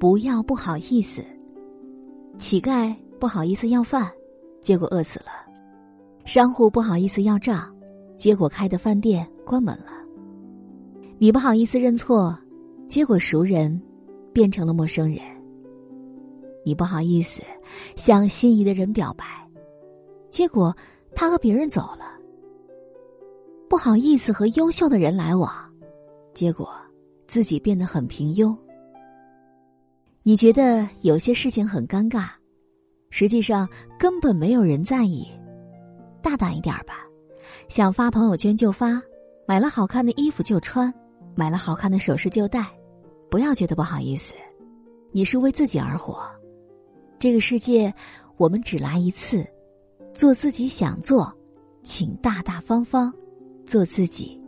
不要不好意思。乞丐不好意思要饭，结果饿死了；商户不好意思要账，结果开的饭店关门了。你不好意思认错，结果熟人变成了陌生人。你不好意思向心仪的人表白，结果他和别人走了。不好意思和优秀的人来往，结果自己变得很平庸。你觉得有些事情很尴尬，实际上根本没有人在意。大胆一点吧，想发朋友圈就发，买了好看的衣服就穿，买了好看的首饰就戴，不要觉得不好意思，你是为自己而活。这个世界，我们只来一次，做自己想做，请大大方方做自己。